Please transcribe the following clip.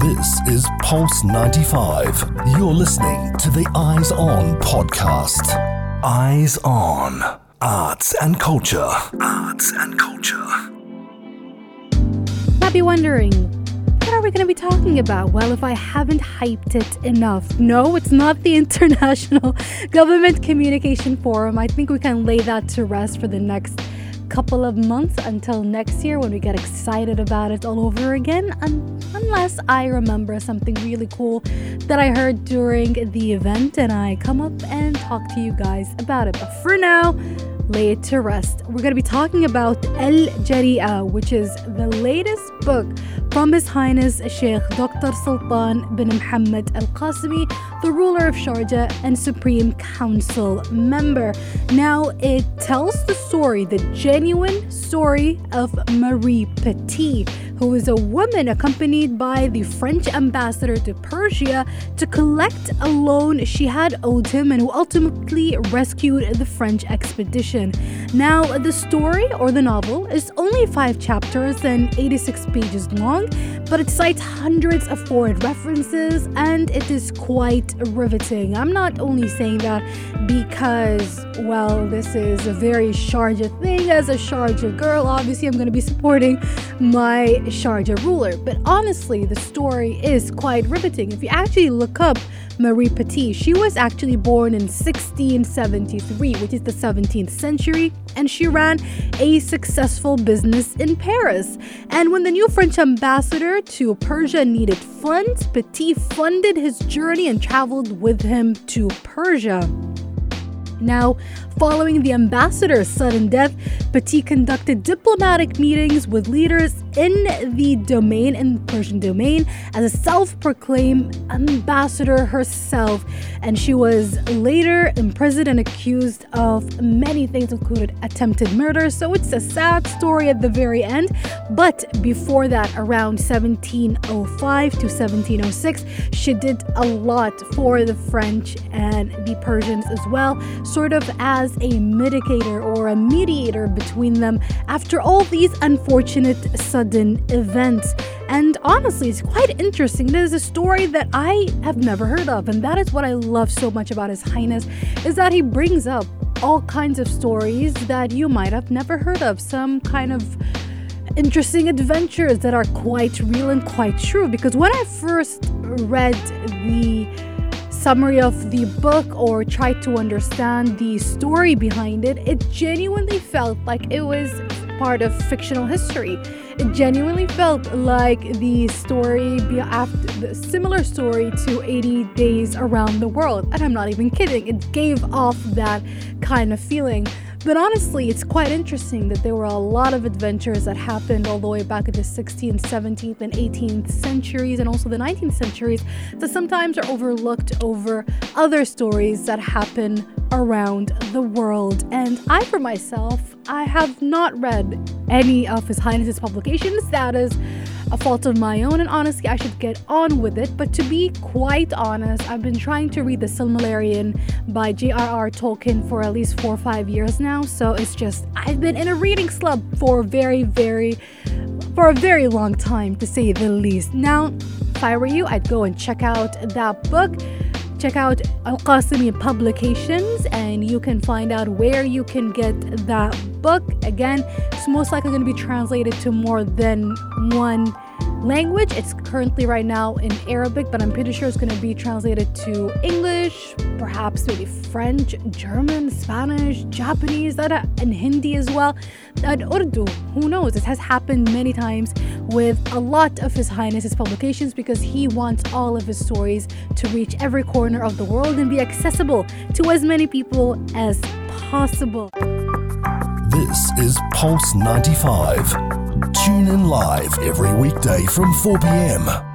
This is Pulse 95. You're listening to the Eyes On podcast. Eyes On. Arts and culture. Arts and culture. Might be wondering, what are we going to be talking about? Well, if I haven't hyped it enough, no, it's not the International Government Communication Forum. I think we can lay that to rest for the next couple of months until next year when we get excited about it all over again, un- unless I remember something really cool that I heard during the event and I come up and talk to you guys about it. But for now, lay it to rest. We're going to be talking about Al Jaria'h, which is the latest book from His Highness Sheikh Dr. Sultan bin Muhammad Al Qasimi, the ruler of Sharjah and Supreme Council member. Now, it tells the story, the genuine story of Marie Petit who is a woman accompanied by the French ambassador to Persia to collect a loan she had owed him and who ultimately rescued the French expedition. Now, the story or the novel is only five chapters and 86 pages long, but it cites hundreds of foreign references and it is quite riveting. I'm not only saying that because, well, this is a very Sharjah thing. As a Sharjah girl, obviously, I'm going to be supporting my Sharjah ruler. But honestly, the story is quite riveting. If you actually look up Marie Petit, she was actually born in 1673, which is the 17th century, and she ran a successful business in Paris. And when the new French ambassador to Persia needed funds, Petit funded his journey and traveled with him to Persia. Now, following the ambassador's sudden death, Petit conducted diplomatic meetings with leaders in the domain, in the Persian domain, as a self proclaimed ambassador herself. And she was later imprisoned and accused of many things, including attempted murder. So it's a sad story at the very end. But before that, around 1705 to 1706, she did a lot for the French and the Persians as well, sort of as a mitigator or a mediator between them after all these unfortunate sudden events. And honestly, it's quite interesting. There's a story that I have never heard of, and that is what I love so much about His Highness, is that he brings up all kinds of stories that you might have never heard of. Some kind of interesting adventures that are quite real and quite true. Because when I first read the summary of the book or tried to understand the story behind it, it genuinely felt like it was part of fictional history. It genuinely felt like the story, the similar story to 80 Days Around the World. And I'm not even kidding, it gave off that kind of feeling. But honestly, it's quite interesting that there were a lot of adventures that happened all the way back in the 16th, 17th, and 18th centuries, and also the 19th centuries, that sometimes are overlooked over other stories that happen around the world. And I, for myself, I have not read any of His Highness's publications. That is a fault of my own, and honestly, I should get on with it. But to be quite honest, I've been trying to read The Silmarillion by J.R.R. Tolkien for at least four or five years now. So it's just, I've been in a reading slump for very, very, for a very long time, to say the least. Now, if I were you, I'd go and check out that book check out Al Qasimi Publications and you can find out where you can get that book. Again, it's most likely going to be translated to more than one language. It's currently right now in Arabic, but I'm pretty sure it's going to be translated to English, perhaps maybe French, German, Spanish, Japanese, and uh, Hindi as well, and Urdu. Who knows? It has happened many times with a lot of His Highness's publications because he wants all of his stories to reach every corner of the world and be accessible to as many people as possible. This is Pulse 95. Tune in live every weekday from 4 p.m.